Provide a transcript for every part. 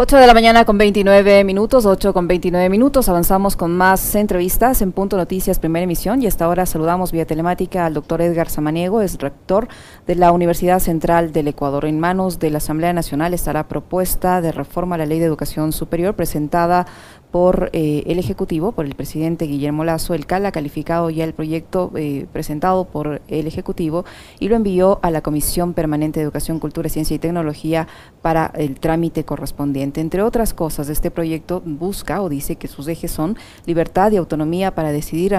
8 de la mañana con 29 minutos, 8 con 29 minutos. Avanzamos con más entrevistas en Punto Noticias, primera emisión. Y hasta ahora saludamos vía telemática al doctor Edgar Samaniego, es rector de la Universidad Central del Ecuador. En manos de la Asamblea Nacional estará propuesta de reforma a la Ley de Educación Superior presentada por eh, el Ejecutivo, por el presidente Guillermo Lazo. El CAL ha calificado ya el proyecto eh, presentado por el Ejecutivo y lo envió a la Comisión Permanente de Educación, Cultura, Ciencia y Tecnología para el trámite correspondiente. Entre otras cosas, este proyecto busca o dice que sus ejes son libertad y autonomía para decidir la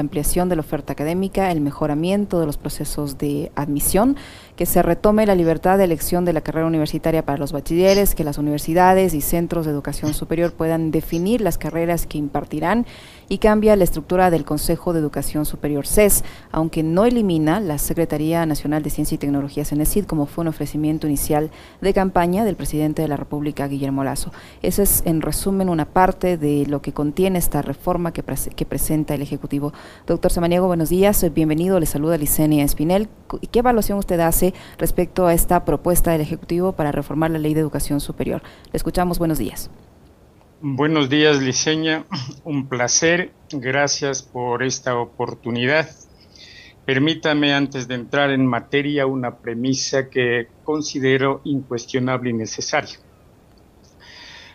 ampliación de la oferta académica, el mejoramiento de los procesos de admisión, que se retome la libertad de elección de la carrera universitaria para los bachilleres, que las universidades y centros de educación superior puedan definir las carreras que impartirán y cambia la estructura del Consejo de Educación Superior CES, aunque no elimina la Secretaría Nacional de Ciencia y Tecnología CENESID como fue un ofrecimiento inicial de campaña del presidente de la República, Guillermo Lazo. Esa es en resumen una parte de lo que contiene esta reforma que, que presenta el Ejecutivo. Doctor Samaniego, buenos días, bienvenido, le saluda Licenia Espinel. ¿Qué evaluación usted hace respecto a esta propuesta del Ejecutivo para reformar la Ley de Educación Superior? Le escuchamos, buenos días. Buenos días, Liceña. Un placer. Gracias por esta oportunidad. Permítame, antes de entrar en materia, una premisa que considero incuestionable y necesaria.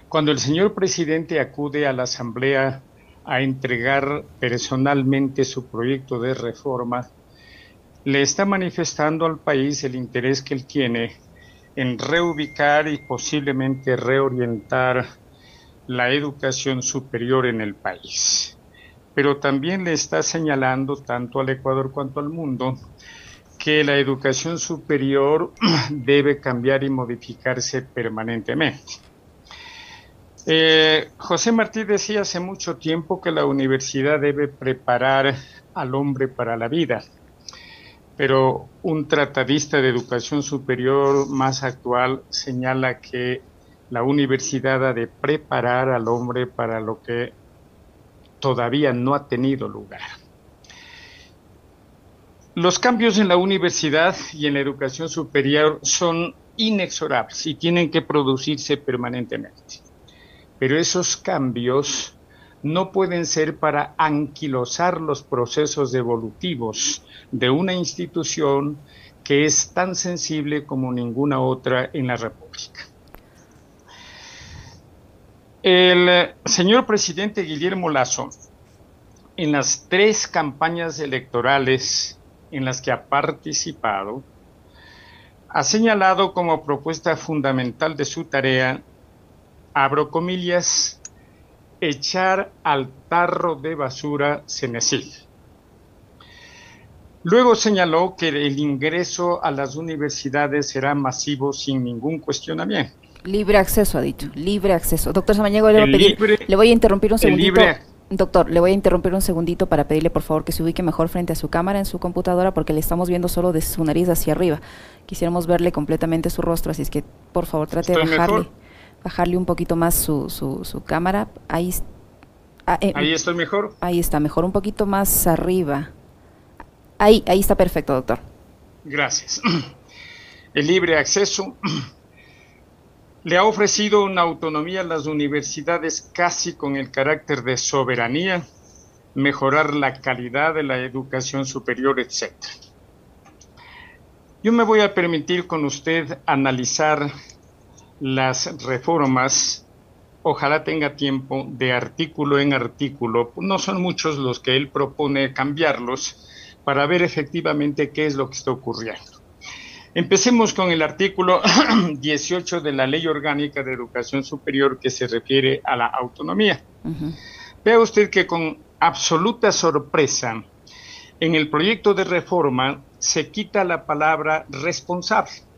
Cuando el señor presidente acude a la Asamblea a entregar personalmente su proyecto de reforma, le está manifestando al país el interés que él tiene en reubicar y posiblemente reorientar la educación superior en el país. Pero también le está señalando tanto al Ecuador cuanto al mundo que la educación superior debe cambiar y modificarse permanentemente. Eh, José Martí decía hace mucho tiempo que la universidad debe preparar al hombre para la vida, pero un tratadista de educación superior más actual señala que la universidad ha de preparar al hombre para lo que todavía no ha tenido lugar. Los cambios en la universidad y en la educación superior son inexorables y tienen que producirse permanentemente. Pero esos cambios no pueden ser para anquilosar los procesos evolutivos de una institución que es tan sensible como ninguna otra en la República. El eh, señor presidente Guillermo Lazo, en las tres campañas electorales en las que ha participado, ha señalado como propuesta fundamental de su tarea, abro comillas, echar al tarro de basura Cenecil. Luego señaló que el ingreso a las universidades será masivo sin ningún cuestionamiento. Libre acceso, ha dicho. Libre acceso. Doctor Samaniego, le, le voy a interrumpir un segundito. Doctor, le voy a interrumpir un segundito para pedirle por favor que se ubique mejor frente a su cámara en su computadora porque le estamos viendo solo de su nariz hacia arriba. Quisiéramos verle completamente su rostro, así es que por favor trate de bajarle, bajarle un poquito más su, su, su cámara. Ahí, ah, eh, ahí estoy mejor. Ahí está, mejor un poquito más arriba. Ahí, ahí está perfecto, doctor. Gracias. El libre acceso le ha ofrecido una autonomía a las universidades casi con el carácter de soberanía, mejorar la calidad de la educación superior, etc. Yo me voy a permitir con usted analizar las reformas, ojalá tenga tiempo, de artículo en artículo, no son muchos los que él propone cambiarlos, para ver efectivamente qué es lo que está ocurriendo. Empecemos con el artículo 18 de la Ley Orgánica de Educación Superior que se refiere a la autonomía. Vea usted que con absoluta sorpresa, en el proyecto de reforma se quita la palabra responsable.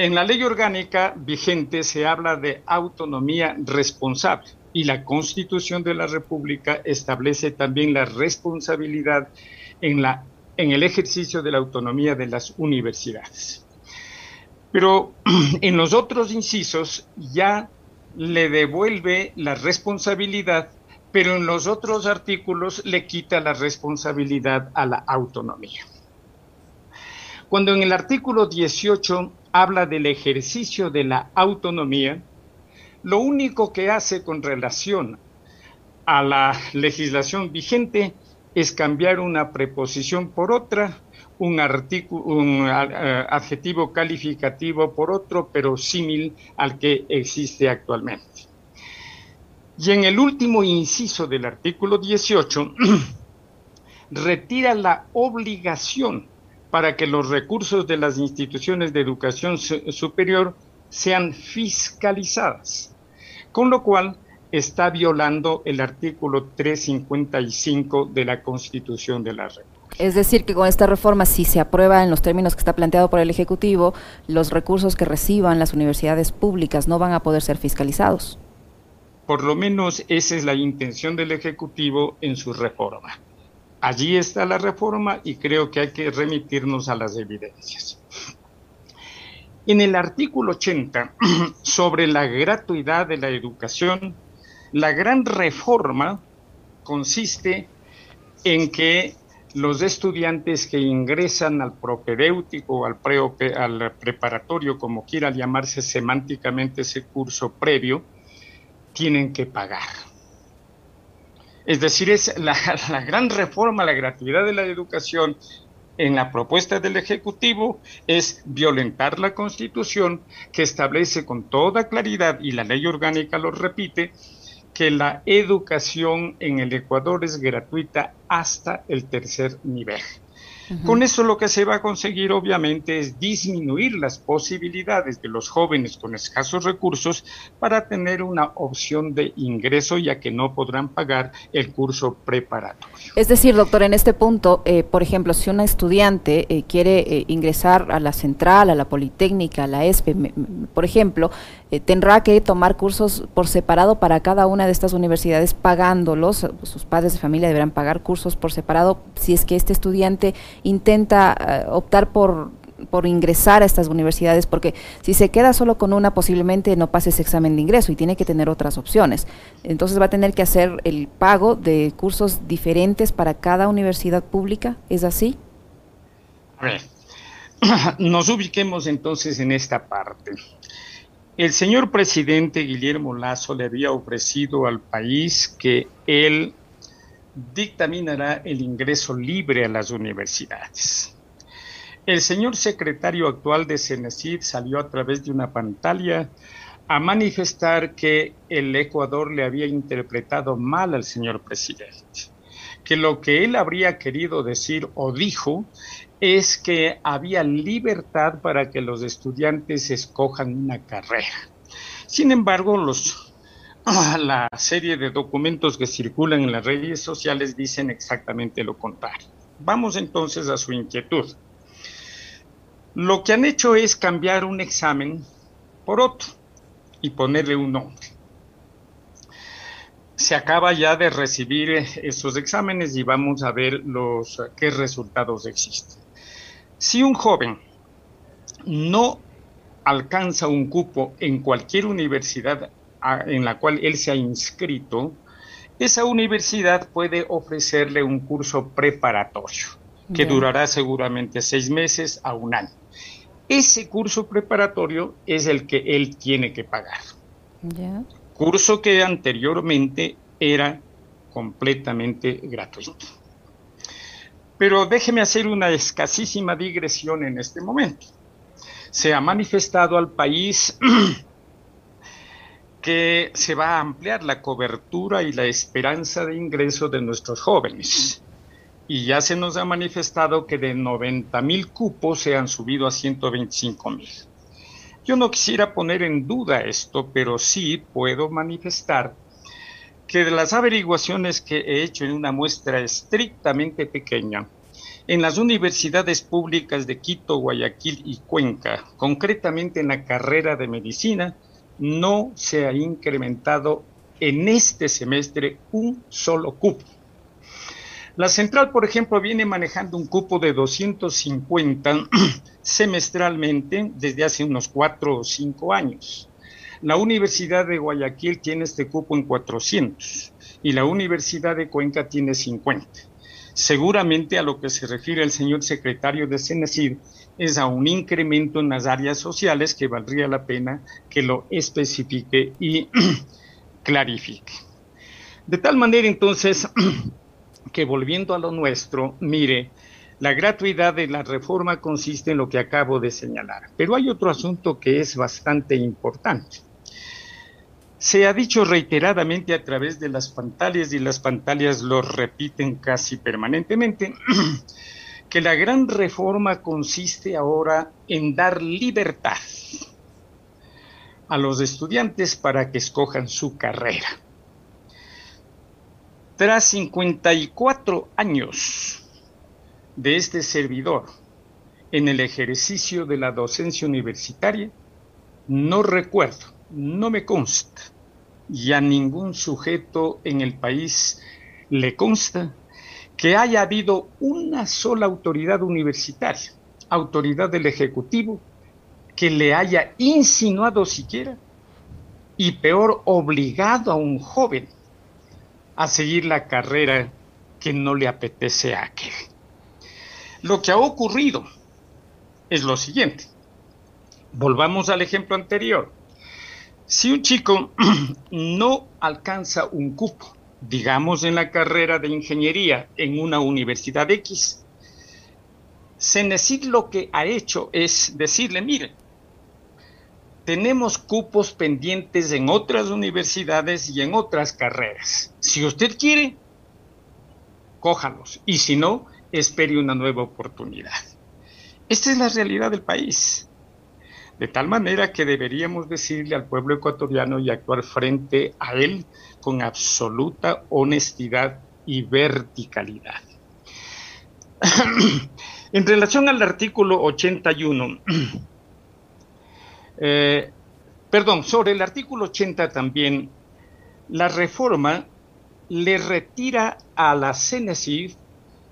En la ley orgánica vigente se habla de autonomía responsable y la Constitución de la República establece también la responsabilidad en la en el ejercicio de la autonomía de las universidades. Pero en los otros incisos ya le devuelve la responsabilidad, pero en los otros artículos le quita la responsabilidad a la autonomía. Cuando en el artículo 18 habla del ejercicio de la autonomía, lo único que hace con relación a la legislación vigente es cambiar una preposición por otra, un, un adjetivo calificativo por otro, pero símil al que existe actualmente. Y en el último inciso del artículo 18, retira la obligación para que los recursos de las instituciones de educación superior sean fiscalizadas, con lo cual está violando el artículo 355 de la Constitución de la República. Es decir, que con esta reforma, si se aprueba en los términos que está planteado por el Ejecutivo, los recursos que reciban las universidades públicas no van a poder ser fiscalizados. Por lo menos esa es la intención del Ejecutivo en su reforma. Allí está la reforma y creo que hay que remitirnos a las evidencias. En el artículo 80 sobre la gratuidad de la educación, la gran reforma consiste en que los estudiantes que ingresan al propedéutico o al, al preparatorio, como quiera llamarse semánticamente ese curso previo, tienen que pagar. Es decir, es la, gran reforma, la gratuidad de la educación en la propuesta del Ejecutivo es violentar la Constitución que establece con toda claridad, y la ley orgánica lo repite, que la educación en el Ecuador es gratuita hasta el tercer nivel. Con eso lo que se va a conseguir obviamente es disminuir las posibilidades de los jóvenes con escasos recursos para tener una opción de ingreso ya que no podrán pagar el curso preparatorio. Es decir, doctor, en este punto, eh, por ejemplo, si una estudiante eh, quiere eh, ingresar a la central, a la politécnica, a la ESPE, por ejemplo, tendrá que tomar cursos por separado para cada una de estas universidades pagándolos, sus padres de familia deberán pagar cursos por separado si es que este estudiante intenta eh, optar por, por ingresar a estas universidades, porque si se queda solo con una, posiblemente no pase ese examen de ingreso y tiene que tener otras opciones. Entonces va a tener que hacer el pago de cursos diferentes para cada universidad pública, ¿es así? Nos ubiquemos entonces en esta parte. El señor presidente Guillermo Lazo le había ofrecido al país que él dictaminará el ingreso libre a las universidades. El señor secretario actual de Cenecid salió a través de una pantalla a manifestar que el Ecuador le había interpretado mal al señor presidente, que lo que él habría querido decir o dijo es que había libertad para que los estudiantes escojan una carrera. Sin embargo, los la serie de documentos que circulan en las redes sociales dicen exactamente lo contrario. Vamos entonces a su inquietud. Lo que han hecho es cambiar un examen por otro y ponerle un nombre. Se acaba ya de recibir esos exámenes y vamos a ver los qué resultados existen. Si un joven no alcanza un cupo en cualquier universidad en la cual él se ha inscrito, esa universidad puede ofrecerle un curso preparatorio que durará seguramente seis meses a un año. Ese curso preparatorio es el que él tiene que pagar. Curso que anteriormente era completamente gratuito. Pero déjeme hacer una escasísima digresión en este momento. Se ha manifestado al país que se va a ampliar la cobertura y la esperanza de ingreso de nuestros jóvenes. Y ya se nos ha manifestado que de 90 mil cupos se han subido a 125 mil. Yo no quisiera poner en duda esto, pero sí puedo manifestar que de las averiguaciones que he hecho en una muestra estrictamente pequeña, en las universidades públicas de Quito, Guayaquil y Cuenca, concretamente en la carrera de medicina, no se ha incrementado en este semestre un solo cupo. La central, por ejemplo, viene manejando un cupo de 250 semestralmente desde hace unos cuatro o cinco años. La Universidad de Guayaquil tiene este cupo en 400 y la Universidad de Cuenca tiene 50. Seguramente a lo que se refiere el señor secretario de Senecid es a un incremento en las áreas sociales que valdría la pena que lo especifique y clarifique. De tal manera entonces que volviendo a lo nuestro, mire, la gratuidad de la reforma consiste en lo que acabo de señalar, pero hay otro asunto que es bastante importante. Se ha dicho reiteradamente a través de las pantallas y las pantallas lo repiten casi permanentemente, que la gran reforma consiste ahora en dar libertad a los estudiantes para que escojan su carrera. Tras 54 años de este servidor en el ejercicio de la docencia universitaria, no recuerdo, no me consta, y a ningún sujeto en el país le consta que haya habido una sola autoridad universitaria, autoridad del Ejecutivo, que le haya insinuado siquiera, y peor, obligado a un joven a seguir la carrera que no le apetece a aquel. Lo que ha ocurrido es lo siguiente. Volvamos al ejemplo anterior. Si un chico no alcanza un cupo, digamos en la carrera de ingeniería en una universidad X, Cenecit lo que ha hecho es decirle, mire, tenemos cupos pendientes en otras universidades y en otras carreras. Si usted quiere, cójalos. Y si no, espere una nueva oportunidad. Esta es la realidad del país. De tal manera que deberíamos decirle al pueblo ecuatoriano y actuar frente a él con absoluta honestidad y verticalidad. en relación al artículo 81, eh, perdón, sobre el artículo 80 también, la reforma le retira a la CENESID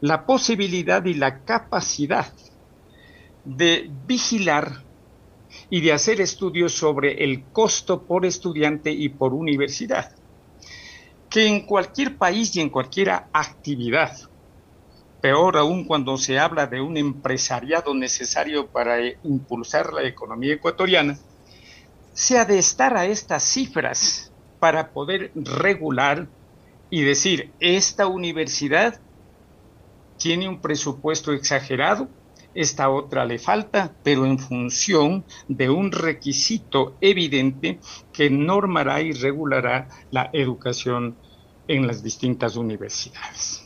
la posibilidad y la capacidad de vigilar y de hacer estudios sobre el costo por estudiante y por universidad, que en cualquier país y en cualquier actividad, peor aún cuando se habla de un empresariado necesario para impulsar la economía ecuatoriana, se ha de estar a estas cifras para poder regular y decir, esta universidad tiene un presupuesto exagerado, esta otra le falta, pero en función de un requisito evidente que normará y regulará la educación en las distintas universidades.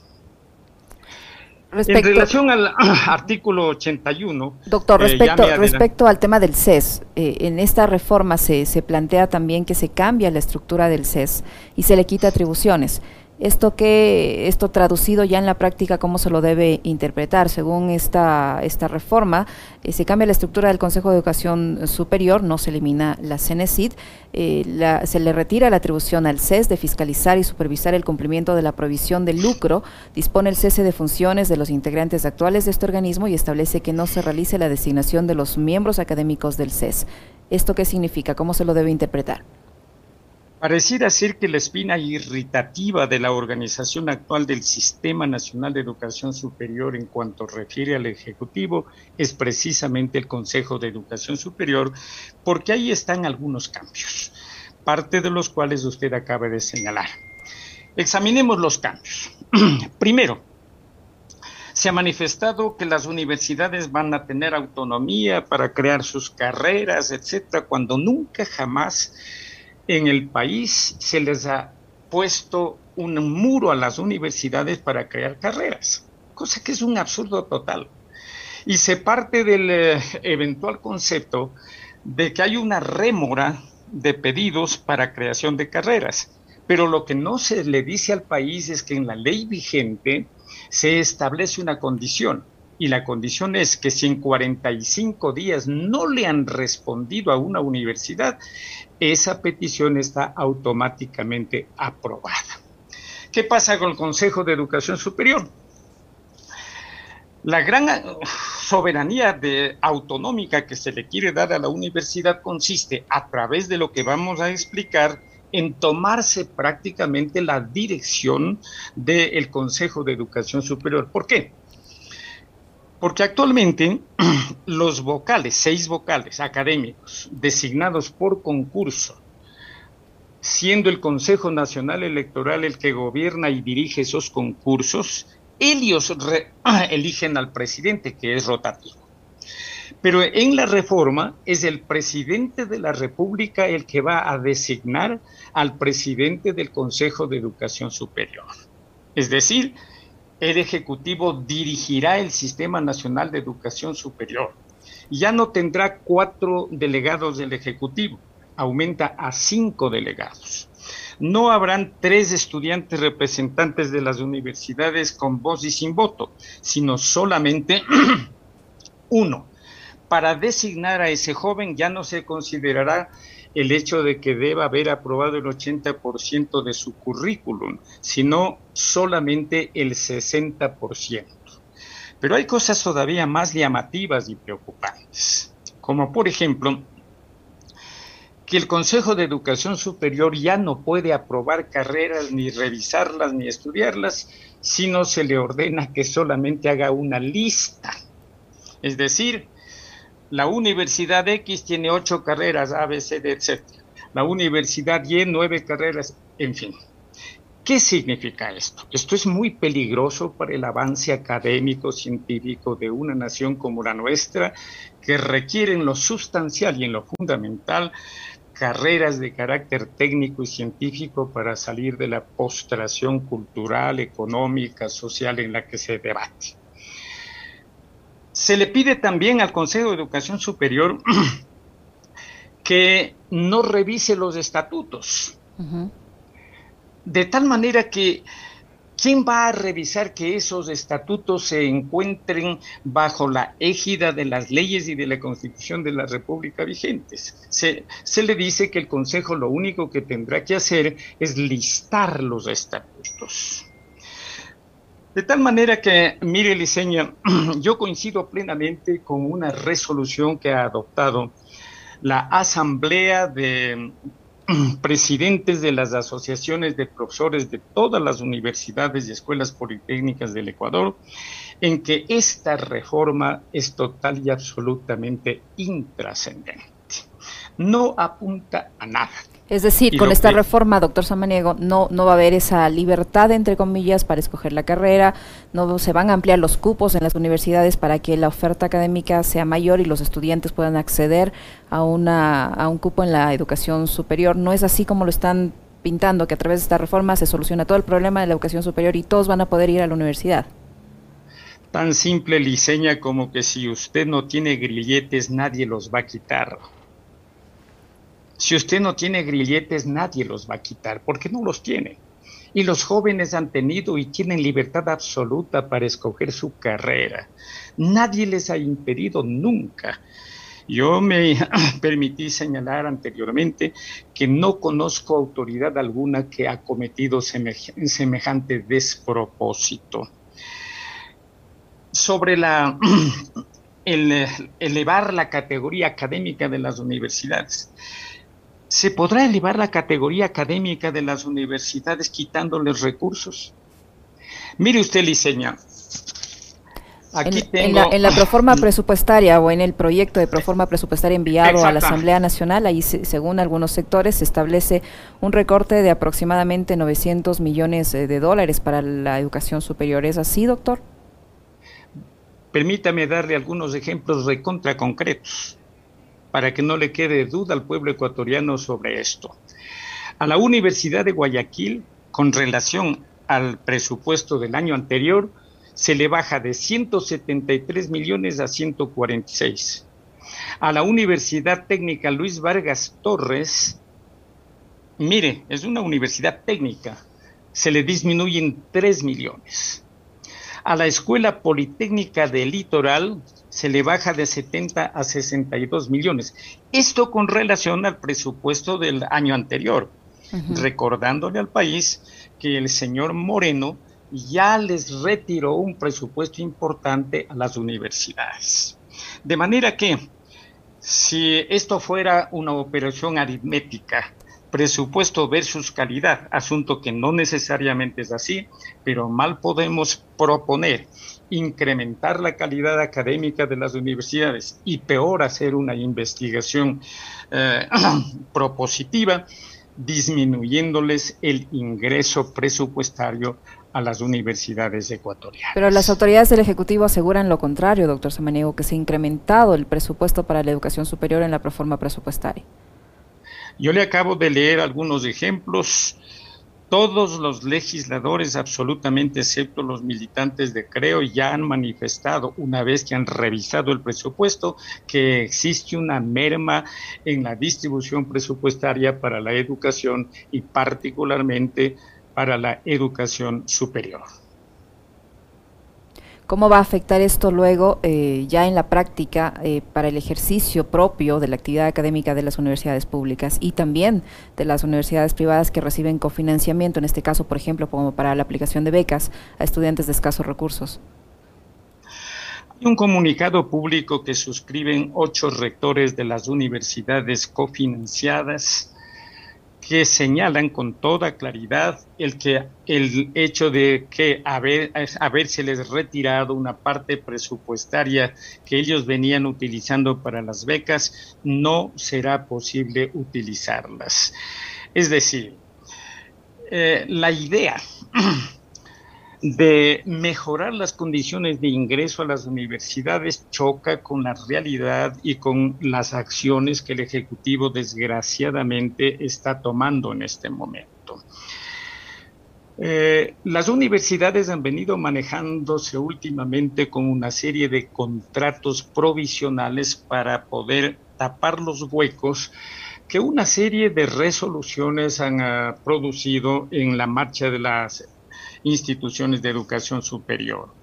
en relación al artículo 81. Doctor, eh, respecto, respecto al tema del CES, eh, en esta reforma se, se plantea también que se cambia la estructura del CES y se le quita atribuciones. Esto que esto traducido ya en la práctica cómo se lo debe interpretar según esta esta reforma eh, se cambia la estructura del Consejo de Educación Superior no se elimina la CENESID eh, se le retira la atribución al CES de fiscalizar y supervisar el cumplimiento de la provisión de lucro dispone el cese de funciones de los integrantes actuales de este organismo y establece que no se realice la designación de los miembros académicos del CES esto qué significa cómo se lo debe interpretar Pareciera ser que la espina irritativa de la organización actual del Sistema Nacional de Educación Superior en cuanto refiere al Ejecutivo es precisamente el Consejo de Educación Superior, porque ahí están algunos cambios, parte de los cuales usted acaba de señalar. Examinemos los cambios. Primero, se ha manifestado que las universidades van a tener autonomía para crear sus carreras, etcétera, cuando nunca jamás en el país se les ha puesto un muro a las universidades para crear carreras, cosa que es un absurdo total. Y se parte del eh, eventual concepto de que hay una rémora de pedidos para creación de carreras. Pero lo que no se le dice al país es que en la ley vigente se establece una condición y la condición es que si en 45 días no le han respondido a una universidad, esa petición está automáticamente aprobada. ¿Qué pasa con el Consejo de Educación Superior? La gran soberanía de, autonómica que se le quiere dar a la universidad consiste, a través de lo que vamos a explicar, en tomarse prácticamente la dirección del Consejo de Educación Superior. ¿Por qué? Porque actualmente los vocales, seis vocales académicos designados por concurso, siendo el Consejo Nacional Electoral el que gobierna y dirige esos concursos, ellos eligen al presidente, que es rotativo. Pero en la reforma es el presidente de la República el que va a designar al presidente del Consejo de Educación Superior. Es decir, el Ejecutivo dirigirá el Sistema Nacional de Educación Superior. Ya no tendrá cuatro delegados del Ejecutivo, aumenta a cinco delegados. No habrán tres estudiantes representantes de las universidades con voz y sin voto, sino solamente uno para designar a ese joven ya no se considerará el hecho de que deba haber aprobado el 80% de su currículum, sino solamente el 60%. Pero hay cosas todavía más llamativas y preocupantes, como por ejemplo que el Consejo de Educación Superior ya no puede aprobar carreras, ni revisarlas, ni estudiarlas, sino se le ordena que solamente haga una lista. Es decir, la Universidad X tiene ocho carreras, A, B, C, D, etc. La Universidad Y, nueve carreras, en fin. ¿Qué significa esto? Esto es muy peligroso para el avance académico, científico de una nación como la nuestra, que requiere en lo sustancial y en lo fundamental carreras de carácter técnico y científico para salir de la postración cultural, económica, social en la que se debate. Se le pide también al Consejo de Educación Superior que no revise los estatutos. De tal manera que, ¿quién va a revisar que esos estatutos se encuentren bajo la égida de las leyes y de la Constitución de la República vigentes? Se, se le dice que el Consejo lo único que tendrá que hacer es listar los estatutos. De tal manera que, mire, Liceña, yo coincido plenamente con una resolución que ha adoptado la Asamblea de presidentes de las asociaciones de profesores de todas las universidades y escuelas politécnicas del Ecuador, en que esta reforma es total y absolutamente intrascendente. No apunta a nada. Es decir, con esta reforma, doctor Samaniego, no, no va a haber esa libertad, entre comillas, para escoger la carrera, no se van a ampliar los cupos en las universidades para que la oferta académica sea mayor y los estudiantes puedan acceder a, una, a un cupo en la educación superior. No es así como lo están pintando, que a través de esta reforma se soluciona todo el problema de la educación superior y todos van a poder ir a la universidad. Tan simple, Liceña, como que si usted no tiene grilletes, nadie los va a quitar. Si usted no tiene grilletes, nadie los va a quitar, porque no los tiene. Y los jóvenes han tenido y tienen libertad absoluta para escoger su carrera. Nadie les ha impedido nunca. Yo me permití señalar anteriormente que no conozco autoridad alguna que ha cometido semejante despropósito. Sobre la el, elevar la categoría académica de las universidades. ¿Se podrá elevar la categoría académica de las universidades quitándoles recursos? Mire usted, Liceña. Aquí en, tengo... en, la, proforma presupuestaria o en el proyecto de proforma presupuestaria enviado a la Asamblea Nacional, ahí según algunos sectores se establece un recorte de aproximadamente 900 millones eh, de dólares para la educación superior. ¿Es así, doctor? Permítame darle algunos ejemplos recontra concretos para que no le quede duda al pueblo ecuatoriano sobre esto. A la Universidad de Guayaquil, con relación al presupuesto del año anterior, se le baja de 173 millones a 146. A la Universidad Técnica Luis Vargas Torres, mire, es una universidad técnica, se le disminuyen 3 millones. A la Escuela Politécnica del Litoral se le baja de 70 a 62 millones. Esto con relación al presupuesto del año anterior, recordándole al país que el señor Moreno ya les retiró un presupuesto importante a las universidades. De manera que, si esto fuera una operación aritmética, presupuesto versus calidad, asunto que no necesariamente es así, pero mal podemos proponer incrementar la calidad académica de las universidades y peor hacer una investigación eh, propositiva, disminuyéndoles el ingreso presupuestario a las universidades ecuatorianas. Pero las autoridades del Ejecutivo aseguran lo contrario, doctor Samaniego, que se ha incrementado el presupuesto para la educación superior en la reforma presupuestaria. Yo le acabo de leer algunos ejemplos. Todos los legisladores, absolutamente excepto los militantes de Creo, ya han manifestado, una vez que han revisado el presupuesto, que existe una merma en la distribución presupuestaria para la educación y particularmente para la educación superior. ¿Cómo va a afectar esto luego eh, ya en la práctica eh, para el ejercicio propio de la actividad académica de las universidades públicas y también de las universidades privadas que reciben cofinanciamiento, en este caso, por ejemplo, como para la aplicación de becas a estudiantes de escasos recursos? Hay un comunicado público que suscriben ocho rectores de las universidades cofinanciadas que señalan con toda claridad el que el hecho de que haber, les retirado una parte presupuestaria que ellos venían utilizando para las becas no será posible utilizarlas. Es decir, eh, la idea de mejorar las condiciones de ingreso a las universidades choca con la realidad y con las acciones que el Ejecutivo desgraciadamente está tomando en este momento. Eh, las universidades han venido manejándose últimamente con una serie de contratos provisionales para poder tapar los huecos que una serie de resoluciones han uh, producido en la marcha de las instituciones de educación superior.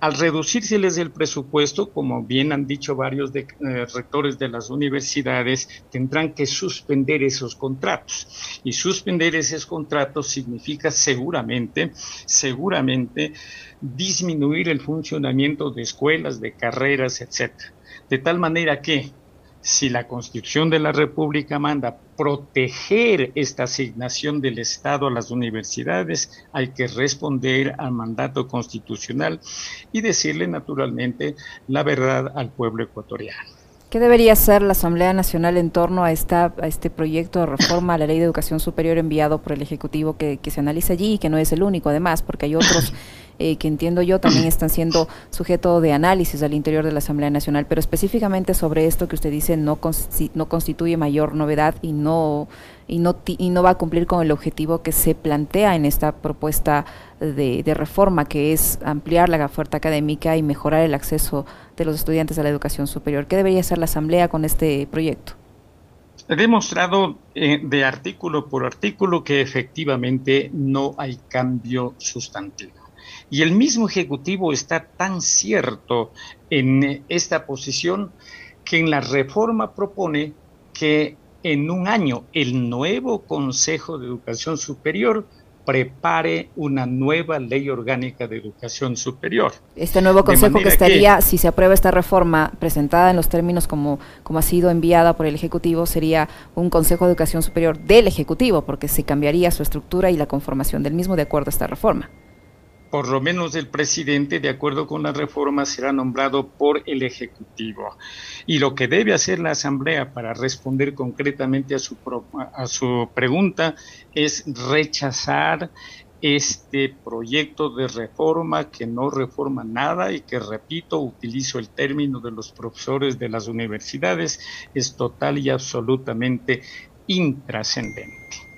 Al reducírseles el presupuesto, como bien han dicho varios eh, rectores de las universidades, tendrán que suspender esos contratos. Y suspender esos contratos significa seguramente, seguramente disminuir el funcionamiento de escuelas, de carreras, etcétera. De tal manera que si la Constitución de la República manda proteger esta asignación del Estado a las universidades, hay que responder al mandato constitucional y decirle naturalmente la verdad al pueblo ecuatoriano. ¿Qué debería hacer la Asamblea Nacional en torno a, esta, a este proyecto de reforma a la Ley de Educación Superior enviado por el Ejecutivo que, que se analiza allí y que no es el único además, porque hay otros eh, que entiendo yo también están siendo sujeto de análisis al interior de la Asamblea Nacional, pero específicamente sobre esto que usted dice no, no constituye mayor novedad y no y no, y no va a cumplir con el objetivo que se plantea en esta propuesta de, de, reforma, que es ampliar la oferta académica y mejorar el acceso de los estudiantes a la educación superior. ¿Qué debería hacer la Asamblea con este proyecto? He demostrado eh, de artículo por artículo que efectivamente no hay cambio sustantivo. Y el mismo Ejecutivo está tan cierto en esta posición que en la reforma propone que en un año el nuevo Consejo de Educación Superior prepare una nueva ley orgánica de educación superior. Este nuevo consejo que estaría, si se aprueba esta reforma presentada en los términos como, como ha sido enviada por el Ejecutivo, sería un consejo de educación superior del Ejecutivo, porque se cambiaría su estructura y la conformación del mismo de acuerdo a esta reforma por lo menos el presidente, de acuerdo con la reforma, será nombrado por el Ejecutivo. Y lo que debe hacer la Asamblea para responder concretamente a su, pregunta es rechazar este proyecto de reforma que no reforma nada y que, repito, utilizo el término de los profesores de las universidades, es total y absolutamente intrascendente.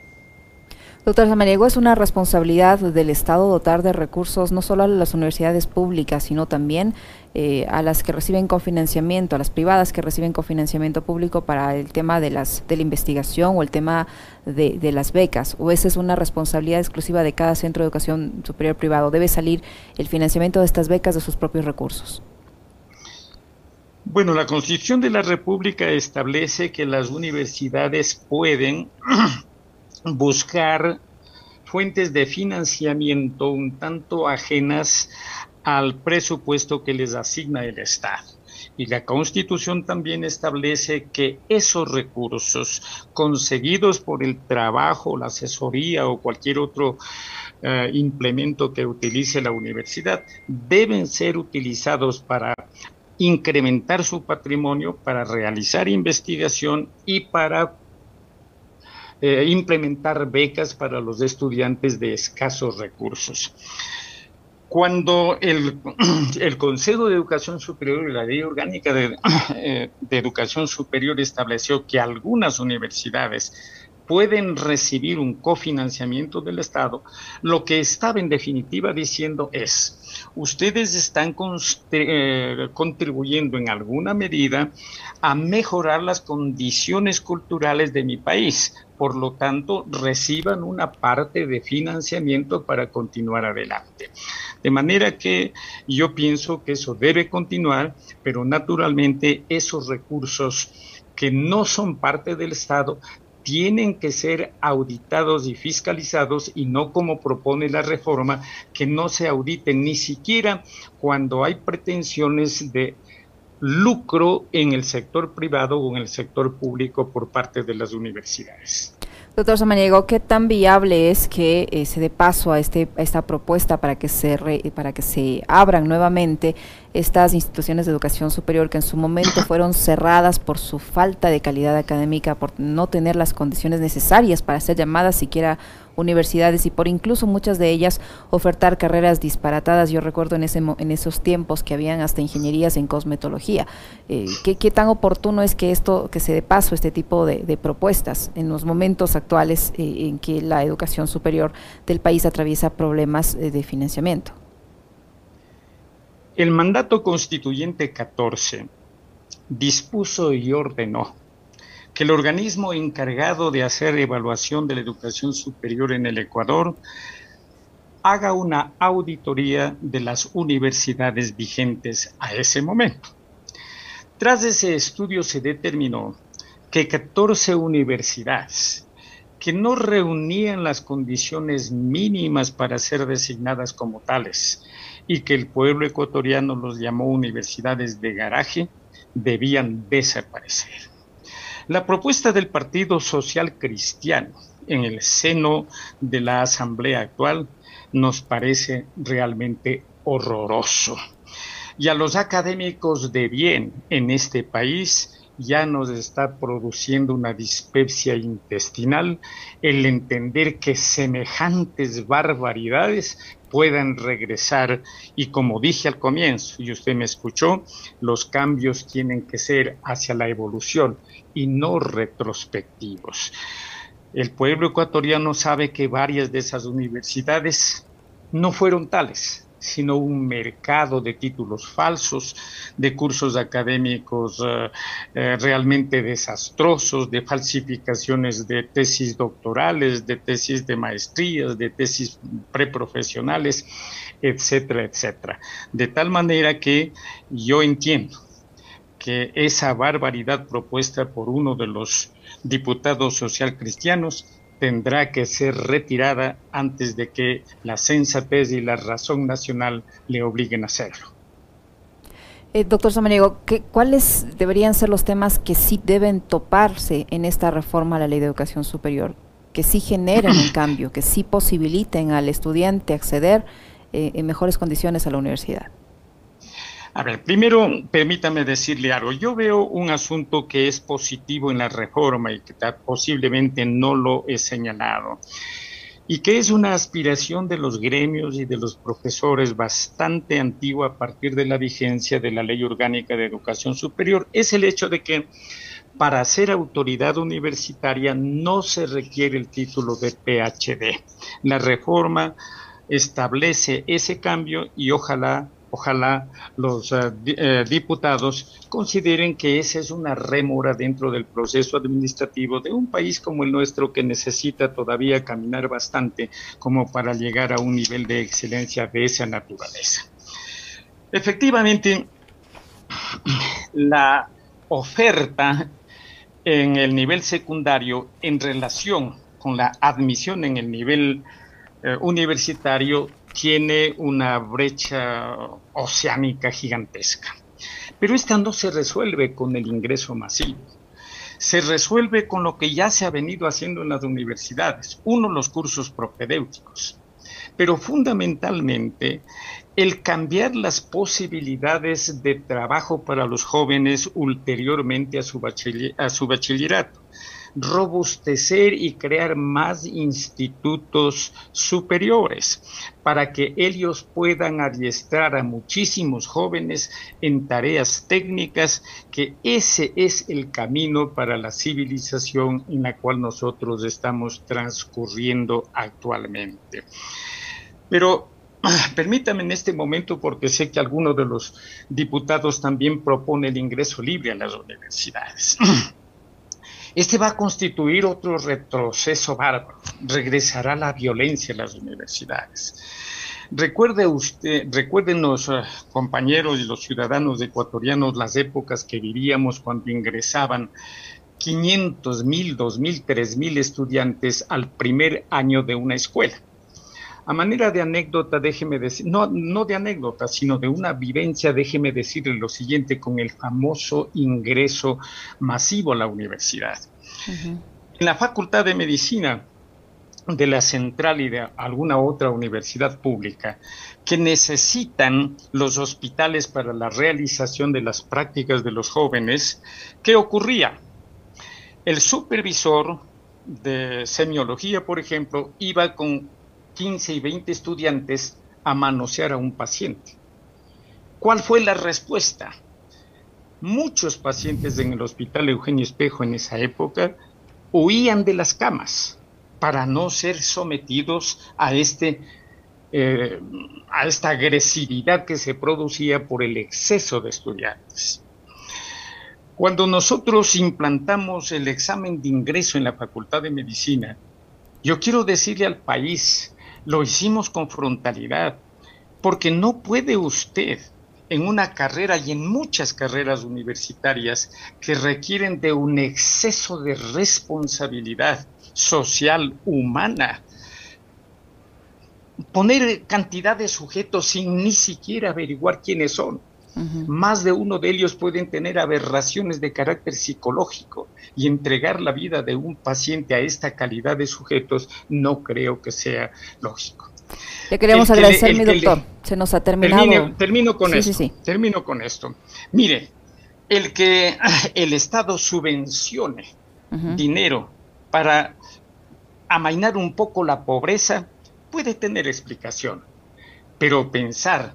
Doctor Samaniego, es una responsabilidad del Estado dotar de recursos no solo a las universidades públicas, sino también eh, a las que reciben cofinanciamiento, a las privadas que reciben cofinanciamiento público para el tema de, las, de la investigación o el tema de, de las becas. ¿O esa es una responsabilidad exclusiva de cada centro de educación superior privado? ¿Debe salir el financiamiento de estas becas de sus propios recursos? Bueno, la Constitución de la República establece que las universidades pueden buscar fuentes de financiamiento un tanto ajenas al presupuesto que les asigna el Estado. Y la Constitución también establece que esos recursos conseguidos por el trabajo, la asesoría o cualquier otro eh, implemento que utilice la universidad deben ser utilizados para incrementar su patrimonio, para realizar investigación y para eh, implementar becas para los estudiantes de escasos recursos. Cuando el, Consejo de Educación Superior y la Ley Orgánica eh, de Educación Superior estableció que algunas universidades pueden recibir un cofinanciamiento del Estado, lo que estaba en definitiva diciendo es, ustedes están eh, contribuyendo en alguna medida a mejorar las condiciones culturales de mi país, por lo tanto, reciban una parte de financiamiento para continuar adelante. De manera que yo pienso que eso debe continuar, pero naturalmente esos recursos que no son parte del Estado tienen que ser auditados y fiscalizados y no como propone la reforma, que no se auditen ni siquiera cuando hay pretensiones de lucro en el sector privado o en el sector público por parte de las universidades. Doctor Samaniego, ¿qué tan viable es que eh, se dé paso a, este, esta propuesta para que se para que se abran nuevamente estas instituciones de educación superior que en su momento fueron cerradas por su falta de calidad académica, por no tener las condiciones necesarias para ser llamadas siquiera universidades y por incluso muchas de ellas ofertar carreras disparatadas. Yo recuerdo en, ese, en esos tiempos que habían hasta ingenierías en cosmetología. Eh, ¿qué, tan oportuno es que esto, que se dé paso este tipo de, propuestas en los momentos actuales eh, en que la educación superior del país atraviesa problemas eh, de financiamiento? El mandato constituyente 14 dispuso y ordenó que el organismo encargado de hacer evaluación de la educación superior en el Ecuador haga una auditoría de las universidades vigentes a ese momento. Tras ese estudio se determinó que 14 universidades que no reunían las condiciones mínimas para ser designadas como tales y que el pueblo ecuatoriano los llamó universidades de garaje, debían desaparecer. La propuesta del Partido Social Cristiano en el seno de la Asamblea actual nos parece realmente horroroso. Y a los académicos de bien en este país ya nos está produciendo una dispepsia intestinal el entender que semejantes barbaridades puedan regresar y como dije al comienzo y usted me escuchó, los cambios tienen que ser hacia la evolución y no retrospectivos. El pueblo ecuatoriano sabe que varias de esas universidades no fueron tales, sino un mercado de títulos falsos, de cursos académicos eh, eh, realmente desastrosos, de falsificaciones de tesis doctorales, de tesis de maestrías, de tesis preprofesionales, etcétera, etcétera. De tal manera que yo entiendo que esa barbaridad propuesta por uno de los diputados social cristianos tendrá que ser retirada antes de que la sensatez y la razón nacional le obliguen a hacerlo. Eh, doctor Samaniego, ¿cuáles deberían ser los temas que sí deben toparse en esta reforma a la ley de educación superior? Que sí generen un cambio, que sí posibiliten al estudiante acceder eh, en mejores condiciones a la universidad. A ver, primero permítame decirle algo. Yo veo un asunto que es positivo en la reforma y que posiblemente no lo he señalado y que es una aspiración de los gremios y de los profesores bastante antigua a partir de la vigencia de la Ley Orgánica de Educación Superior, es el hecho de que para ser autoridad universitaria no se requiere el título de PhD. La reforma establece ese cambio y ojalá ojalá los eh, eh, diputados consideren que esa es una rémora dentro del proceso administrativo de un país como el nuestro que necesita todavía caminar bastante como para llegar a un nivel de excelencia de esa naturaleza. Efectivamente, la oferta en el nivel secundario en relación con la admisión en el nivel eh, universitario tiene una brecha oceánica gigantesca. Pero esta no se resuelve con el ingreso masivo. Se resuelve con lo que ya se ha venido haciendo en las universidades. Uno, los cursos propedéuticos. Pero fundamentalmente, el cambiar las posibilidades de trabajo para los jóvenes ulteriormente a su, a su bachillerato robustecer y crear más institutos superiores para que ellos puedan adiestrar a muchísimos jóvenes en tareas técnicas, que ese es el camino para la civilización en la cual nosotros estamos transcurriendo actualmente. Pero Permítame en este momento, porque sé que algunos de los diputados también propone el ingreso libre a las universidades. Este va a constituir otro retroceso bárbaro. Regresará la violencia a las universidades. Recuerde usted, recuerden los eh, compañeros y los ciudadanos ecuatorianos las épocas que vivíamos cuando ingresaban 500 mil, 2 mil, 3 mil estudiantes al primer año de una escuela. A manera de anécdota, déjeme decir, no, no de anécdota, sino de una vivencia, déjeme decirle lo siguiente con el famoso ingreso masivo a la universidad. En la Facultad de Medicina de la Central y de alguna otra universidad pública que necesitan los hospitales para la realización de las prácticas de los jóvenes, ¿qué ocurría? El supervisor de semiología, por ejemplo, iba con 15 y 20 estudiantes a manosear a un paciente. ¿Cuál fue la respuesta? Muchos pacientes en el hospital Eugenio Espejo en esa época huían de las camas para no ser sometidos a, este, eh, a esta agresividad que se producía por el exceso de estudiantes. Cuando nosotros implantamos el examen de ingreso en la Facultad de Medicina, yo quiero decirle al país lo hicimos con frontalidad, porque no puede usted en una carrera y en muchas carreras universitarias que requieren de un exceso de responsabilidad social humana, poner cantidad de sujetos sin ni siquiera averiguar quiénes son. Más de uno de ellos pueden tener aberraciones de carácter psicológico y entregar la vida de un paciente a esta calidad de sujetos no creo que sea lógico. Le queremos agradecer, mi doctor. Se nos ha terminado. termino con esto. Termino con esto. Mire, el que el Estado subvencione dinero para amainar un poco la pobreza puede tener explicación, pero pensar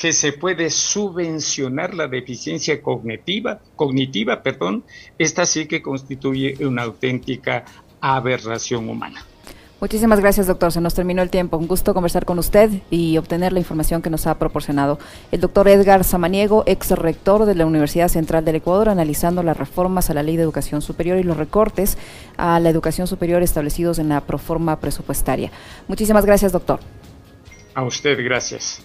que se puede subvencionar la deficiencia cognitiva, cognitiva, perdón, esta sí que constituye una auténtica aberración humana. Muchísimas gracias, doctor. Se nos terminó el tiempo. Un gusto conversar con usted y obtener la información que nos ha proporcionado. El doctor Edgar Samaniego, ex rector de la Universidad Central del Ecuador, analizando las reformas a la Ley de Educación Superior y los recortes a la educación superior establecidos en la proforma presupuestaria. Muchísimas gracias, doctor. A usted, gracias.